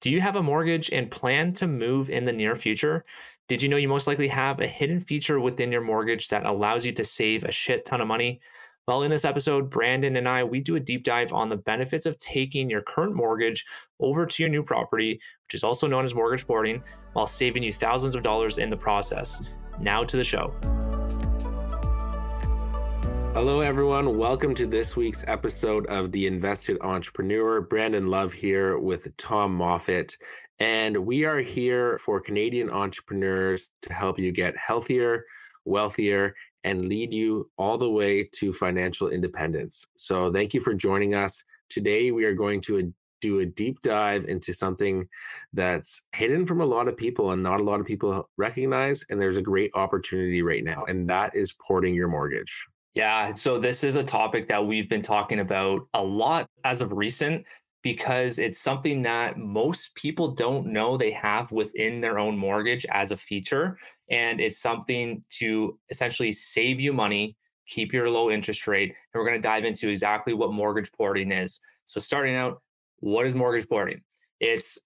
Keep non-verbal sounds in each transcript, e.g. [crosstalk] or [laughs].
Do you have a mortgage and plan to move in the near future? Did you know you most likely have a hidden feature within your mortgage that allows you to save a shit ton of money? Well, in this episode, Brandon and I, we do a deep dive on the benefits of taking your current mortgage over to your new property, which is also known as mortgage porting, while saving you thousands of dollars in the process. Now to the show. Hello, everyone. Welcome to this week's episode of The Invested Entrepreneur. Brandon Love here with Tom Moffat. And we are here for Canadian entrepreneurs to help you get healthier, wealthier, and lead you all the way to financial independence. So, thank you for joining us. Today, we are going to do a deep dive into something that's hidden from a lot of people and not a lot of people recognize. And there's a great opportunity right now, and that is porting your mortgage. Yeah. So this is a topic that we've been talking about a lot as of recent because it's something that most people don't know they have within their own mortgage as a feature. And it's something to essentially save you money, keep your low interest rate. And we're going to dive into exactly what mortgage porting is. So, starting out, what is mortgage porting? It's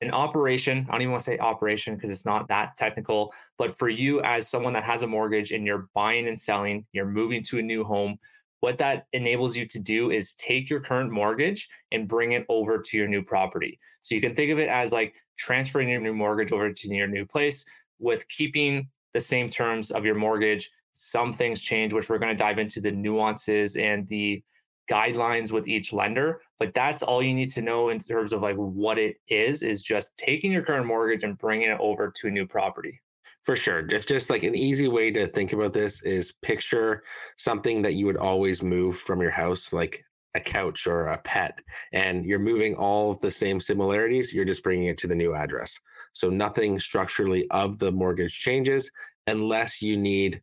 an operation, I don't even want to say operation because it's not that technical, but for you as someone that has a mortgage and you're buying and selling, you're moving to a new home, what that enables you to do is take your current mortgage and bring it over to your new property. So you can think of it as like transferring your new mortgage over to your new place with keeping the same terms of your mortgage. Some things change, which we're going to dive into the nuances and the guidelines with each lender but that's all you need to know in terms of like what it is is just taking your current mortgage and bringing it over to a new property. For sure. Just just like an easy way to think about this is picture something that you would always move from your house like a couch or a pet and you're moving all the same similarities you're just bringing it to the new address. So nothing structurally of the mortgage changes unless you need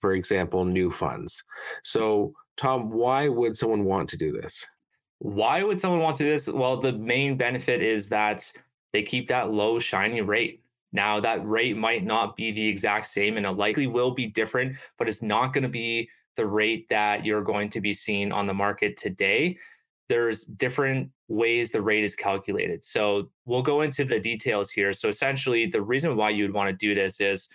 for example new funds. So Tom, why would someone want to do this? Why would someone want to do this? Well, the main benefit is that they keep that low, shiny rate. Now, that rate might not be the exact same and it likely will be different, but it's not going to be the rate that you're going to be seeing on the market today. There's different ways the rate is calculated. So we'll go into the details here. So essentially, the reason why you'd want to do this is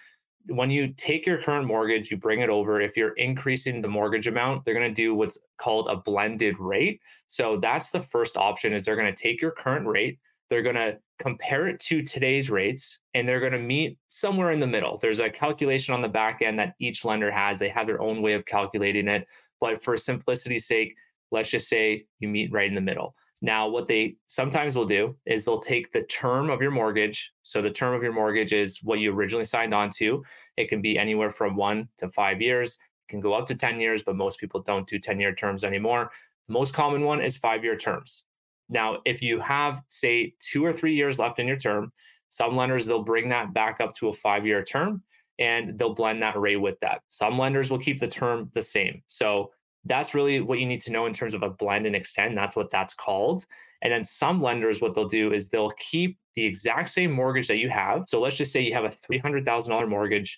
when you take your current mortgage, you bring it over. If you're increasing the mortgage amount, they're going to do what's called a blended rate. So that's the first option is they're going to take your current rate, they're going to compare it to today's rates, and they're going to meet somewhere in the middle. There's a calculation on the back end that each lender has. They have their own way of calculating it, but for simplicity's sake, let's just say you meet right in the middle. Now, what they sometimes will do is they'll take the term of your mortgage. So, the term of your mortgage is what you originally signed on to. It can be anywhere from one to five years, it can go up to 10 years, but most people don't do 10 year terms anymore. The most common one is five year terms. Now, if you have, say, two or three years left in your term, some lenders, they'll bring that back up to a five year term and they'll blend that rate with that. Some lenders will keep the term the same. So, that's really what you need to know in terms of a blend and extend. That's what that's called. And then some lenders, what they'll do is they'll keep the exact same mortgage that you have. So let's just say you have a $300,000 mortgage.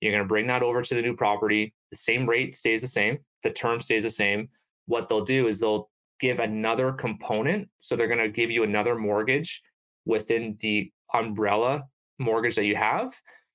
You're going to bring that over to the new property. The same rate stays the same, the term stays the same. What they'll do is they'll give another component. So they're going to give you another mortgage within the umbrella mortgage that you have.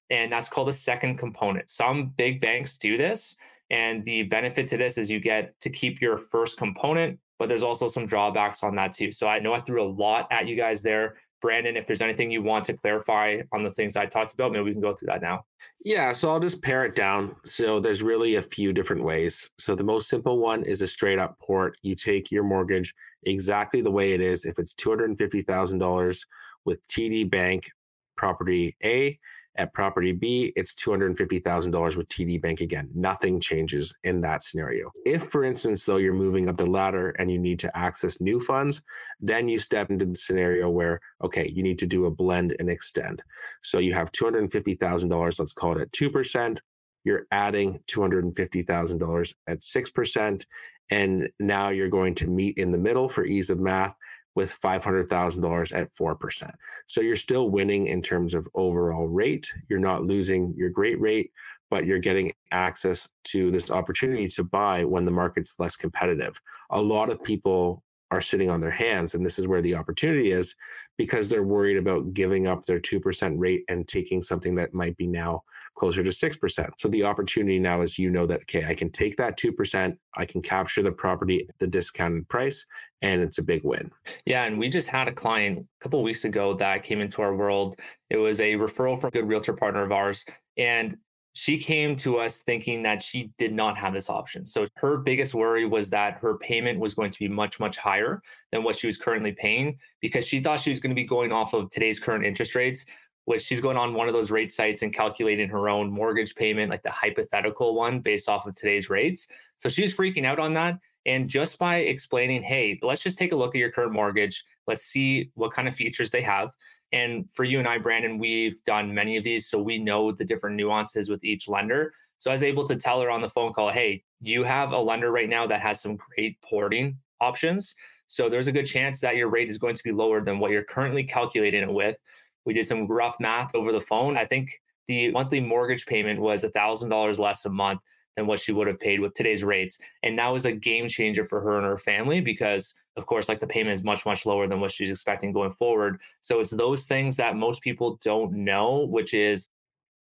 And that's called a second component. Some big banks do this and the benefit to this is you get to keep your first component, but there's also some drawbacks on that too. So I know I threw a lot at you guys there. Brandon, if there's anything you want to clarify on the things I talked about, maybe we can go through that now. Yeah, so I'll just pare it down. So there's really a few different ways. So the most simple one is a straight up port. You take your mortgage exactly the way it is. If it's $250,000 with TD Bank property A, at property B, it's $250,000 with TD Bank again. Nothing changes in that scenario. If, for instance, though, you're moving up the ladder and you need to access new funds, then you step into the scenario where, okay, you need to do a blend and extend. So you have $250,000, let's call it at 2%. You're adding $250,000 at 6%. And now you're going to meet in the middle for ease of math with $500,000 at 4%. So you're still winning in terms of overall rate. You're not losing your great rate, but you're getting access to this opportunity to buy when the market's less competitive. A lot of people are sitting on their hands. And this is where the opportunity is because they're worried about giving up their 2% rate and taking something that might be now closer to 6%. So the opportunity now is you know that, okay, I can take that 2%, I can capture the property at the discounted price, and it's a big win. Yeah. And we just had a client a couple weeks ago that came into our world. It was a referral from a good realtor partner of ours. And she came to us thinking that she did not have this option. So her biggest worry was that her payment was going to be much, much higher than what she was currently paying because she thought she was going to be going off of today's current interest rates, which she's going on one of those rate sites and calculating her own mortgage payment, like the hypothetical one based off of today's rates. So she was freaking out on that. And just by explaining, hey, let's just take a look at your current mortgage, let's see what kind of features they have and for you and I, Brandon, we've done many of these, so we know the different nuances with each lender. So I was able to tell her on the phone call, hey, you have a lender right now that has some great porting options. So there's a good chance that your rate is going to be lower than what you're currently calculating it with. We did some rough math over the phone. I think the monthly mortgage payment was $1,000 less a month than what she would have paid with today's rates. And that was a game changer for her and her family because of course, like the payment is much, much lower than what she's expecting going forward. So it's those things that most people don't know, which is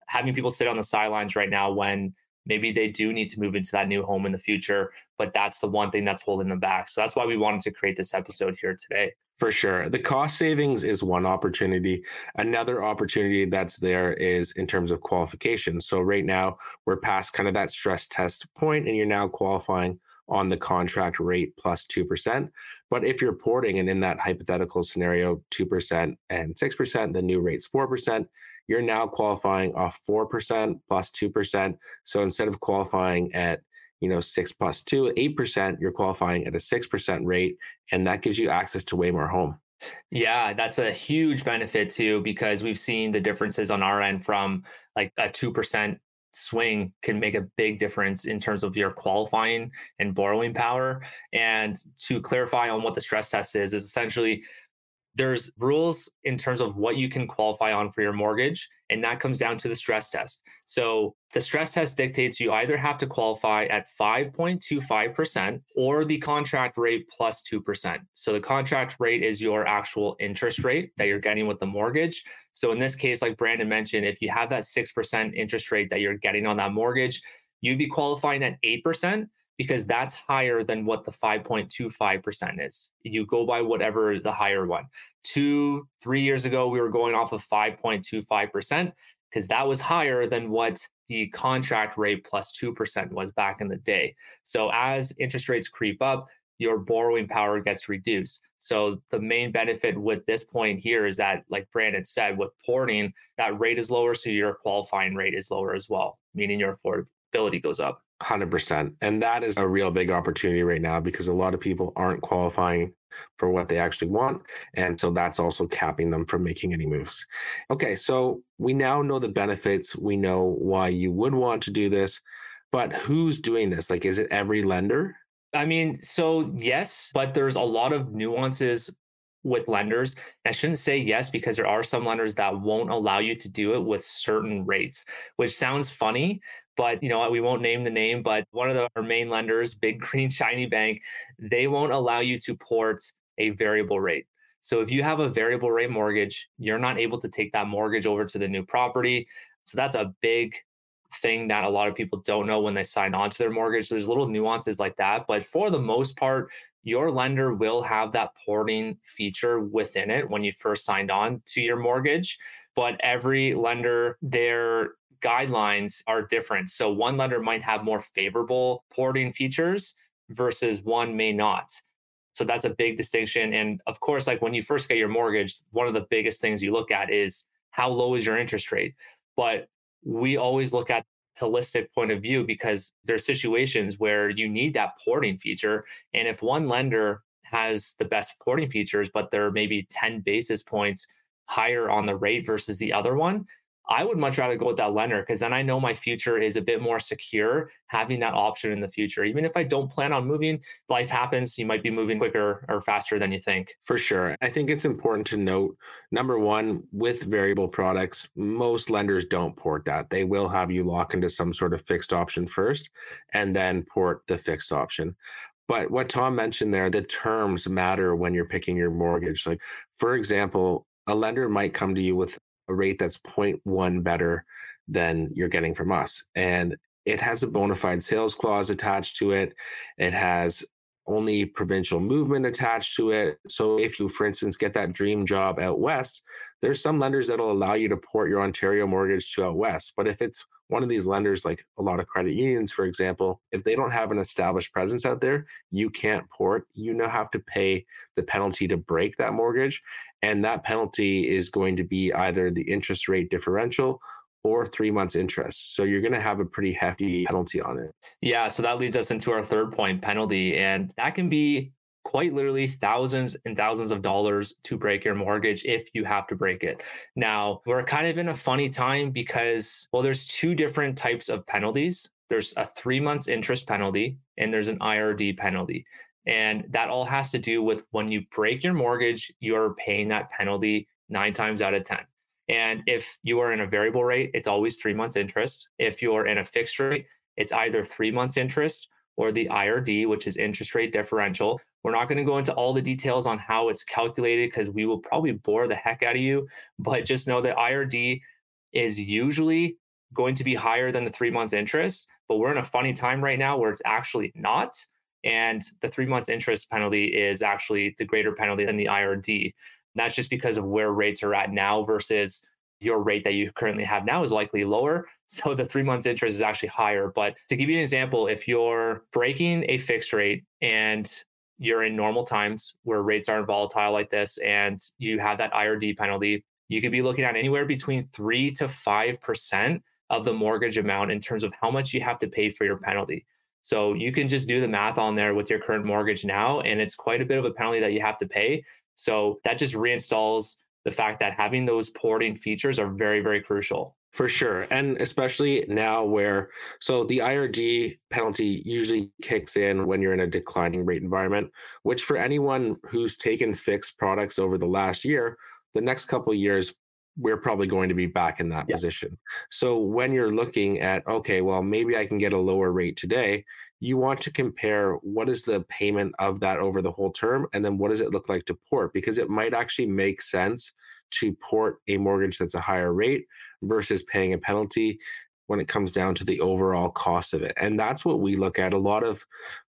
having people sit on the sidelines right now when maybe they do need to move into that new home in the future, but that's the one thing that's holding them back. So that's why we wanted to create this episode here today. For sure. The cost savings is one opportunity. Another opportunity that's there is in terms of qualification. So right now we're past kind of that stress test point and you're now qualifying on the contract rate plus 2%. But if you're porting and in that hypothetical scenario, 2% and 6%, the new rate's 4%, you're now qualifying off 4% plus 2%. So instead of qualifying at you know, six plus two, eight percent, you're qualifying at a six percent rate, and that gives you access to way more home. Yeah, that's a huge benefit too, because we've seen the differences on our end from like a 2% swing can make a big difference in terms of your qualifying and borrowing power. And to clarify on what the stress test is, is essentially there's rules in terms of what you can qualify on for your mortgage, and that comes down to the stress test. So the stress test dictates you either have to qualify at 5.25% or the contract rate plus 2%. So the contract rate is your actual interest rate that you're getting with the mortgage. So in this case, like Brandon mentioned, if you have that 6% interest rate that you're getting on that mortgage, you'd be qualifying at 8% because that's higher than what the 5.25% is. You go by whatever is the higher one. Two, three years ago, we were going off of 5.25% because that was higher than what the contract rate plus 2% was back in the day. So as interest rates creep up, your borrowing power gets reduced. So the main benefit with this point here is that, like Brandon said, with porting, that rate is lower, so your qualifying rate is lower as well, meaning your affordability goes up. 100%. And that is a real big opportunity right now because a lot of people aren't qualifying for what they actually want. And so that's also capping them from making any moves. Okay, so we now know the benefits. We know why you would want to do this, but who's doing this? Like, is it every lender? I mean, so yes, but there's a lot of nuances with lenders. I shouldn't say yes because there are some lenders that won't allow you to do it with certain rates, which sounds funny, but you know we won't name the name but one of the, our main lenders big green [laughs] shiny bank they won't allow you to port a variable rate. So if you have a variable rate mortgage you're not able to take that mortgage over to the new property. So that's a big thing that a lot of people don't know when they sign on to their mortgage. There's little nuances like that but for the most part your lender will have that porting feature within it when you first signed on to your mortgage. But every lender their guidelines are different. So one lender might have more favorable porting features versus one may not. So that's a big distinction. And of course, like when you first get your mortgage, one of the biggest things you look at is how low is your interest rate. But we always look at holistic point of view because there's situations where you need that porting feature. And if one lender has the best porting features, but they're maybe 10 basis points higher on the rate versus the other one, I would much rather go with that lender because then I know my future is a bit more secure having that option in the future. Even if I don't plan on moving, life happens. You might be moving quicker or faster than you think. For sure. I think it's important to note number one, with variable products, most lenders don't port that. They will have you lock into some sort of fixed option first and then port the fixed option. But what Tom mentioned there, the terms matter when you're picking your mortgage. Like, for example, a lender might come to you with a rate that's 0.1 better than you're getting from us. And it has a bona fide sales clause attached to it. It has only provincial movement attached to it. So if you, for instance, get that dream job out west, there's some lenders that'll allow you to port your Ontario mortgage to out west. But if it's one of these lenders, like a lot of credit unions, for example, if they don't have an established presence out there, you can't port. You now have to pay the penalty to break that mortgage. And that penalty is going to be either the interest rate differential or three months interest. So you're going to have a pretty hefty penalty on it. Yeah. So that leads us into our third point penalty. And that can be quite literally thousands and thousands of dollars to break your mortgage if you have to break it. Now, we're kind of in a funny time because, well, there's two different types of penalties there's a three months interest penalty and there's an IRD penalty. And that all has to do with when you break your mortgage, you're paying that penalty nine times out of 10. And if you are in a variable rate, it's always three months interest. If you're in a fixed rate, it's either three months interest or the IRD, which is interest rate differential. We're not going to go into all the details on how it's calculated because we will probably bore the heck out of you. But just know that IRD is usually going to be higher than the three months interest. But we're in a funny time right now where it's actually not. And the three months interest penalty is actually the greater penalty than the IRD. That's just because of where rates are at now versus your rate that you currently have now is likely lower. [laughs] So the three months interest is actually higher. But to give you an example, if you're breaking a fixed rate and you're in normal times where rates aren't volatile like this and you have that IRD penalty, you could be looking at anywhere between three to five percent of the mortgage amount in terms of how much you have to pay for your penalty. So you can just do the math on there with your current mortgage now, and it's quite a bit of a penalty that you have to pay. So that just reinstalls the fact that having those porting features are very, very crucial. For sure. And especially now where, so the IRD penalty usually kicks in when you're in a declining rate environment, which for anyone who's taken fixed products over the last year, the next couple years, we're probably going to be back in that yeah. position. So when you're looking at, okay, well, maybe I can get a lower rate today, you want to compare what is the payment of that over the whole term and then what does it look like to port because it might actually make sense to port a mortgage that's a higher rate versus paying a penalty when it comes down to the overall cost of it and that's what we look at a lot of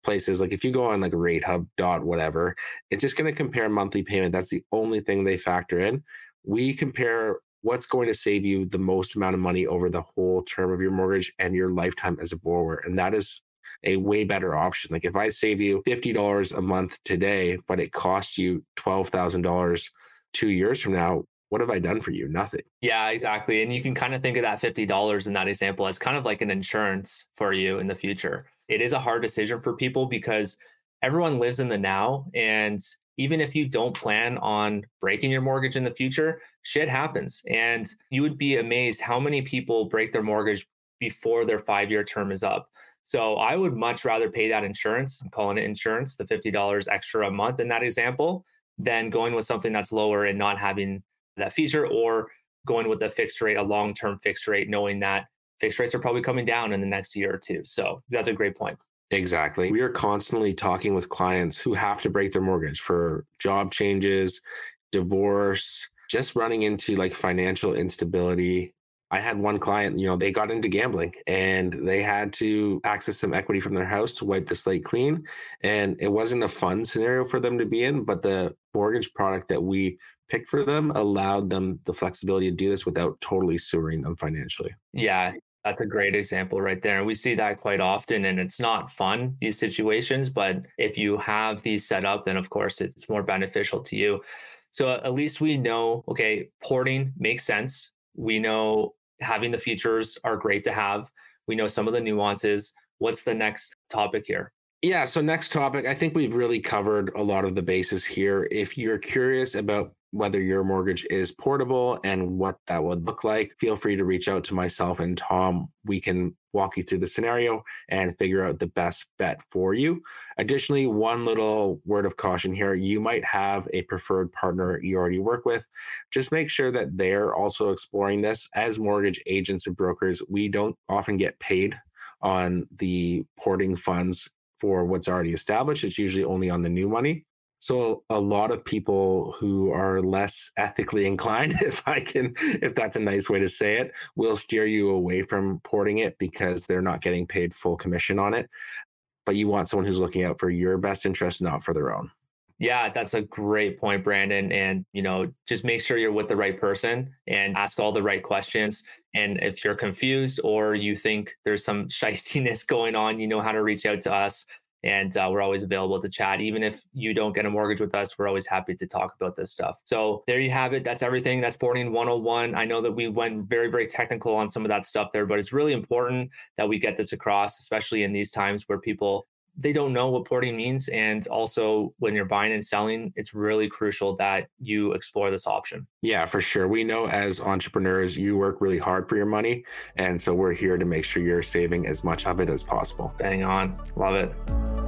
places like if you go on like ratehub dot whatever it's just going to compare monthly payment that's the only thing they factor in we compare what's going to save you the most amount of money over the whole term of your mortgage and your lifetime as a borrower and that is a way better option. Like if I save you $50 a month today, but it costs you $12,000 two years from now, what have I done for you? Nothing. Yeah, exactly. And you can kind of think of that $50 in that example as kind of like an insurance for you in the future. It is a hard decision for people because everyone lives in the now. And even if you don't plan on breaking your mortgage in the future, shit happens. And you would be amazed how many people break their mortgage before their five year term is up. So I would much rather pay that insurance, I'm calling it insurance, the $50 extra a month in that example, than going with something that's lower and not having that feature or going with a fixed rate, a long term fixed rate, knowing that fixed rates are probably coming down in the next year or two. So that's a great point. Exactly. We are constantly talking with clients who have to break their mortgage for job changes, divorce, just running into like financial instability I had one client, you know, they got into gambling and they had to access some equity from their house to wipe the slate clean. And it wasn't a fun scenario for them to be in, but the mortgage product that we picked for them allowed them the flexibility to do this without totally sewering them financially. Yeah, that's a great example right there. And we see that quite often, and it's not fun, these situations. But if you have these set up, then of course it's more beneficial to you. So at least we know, okay, porting makes sense. We know having the features are great to have. We know some of the nuances. What's the next topic here? Yeah, so next topic, I think we've really covered a lot of the bases here. If you're curious about whether your mortgage is portable and what that would look like, feel free to reach out to myself and Tom. We can walk you through the scenario and figure out the best bet for you. Additionally, one little word of caution here you might have a preferred partner you already work with. Just make sure that they're also exploring this. As mortgage agents and brokers, we don't often get paid on the porting funds for what's already established. It's usually only on the new money. So a lot of people who are less ethically inclined, [laughs] if I can, if that's a nice way to say it, will steer you away from porting it because they're not getting paid full commission on it. But you want someone who's looking out for your best interest, not for their own. Yeah, that's a great point, Brandon. And, you know, just make sure you're with the right person and ask all the right questions. And if you're confused or you think there's some [laughs] shystiness going on, you know how to reach out to us and uh, we're always available to chat. Even if you don't get a mortgage with us, we're always happy to talk about this stuff. So there you have it. That's everything. That's Porting 101. I know that we went very, very technical on some of that stuff there, but it's really important that we get this across, especially in these times where people they don't know what porting means and also when you're buying and selling it's really crucial that you explore this option. Yeah for sure. We know as entrepreneurs you work really hard for your money and so we're here to make sure you're saving as much of it as possible. Bang on. Love it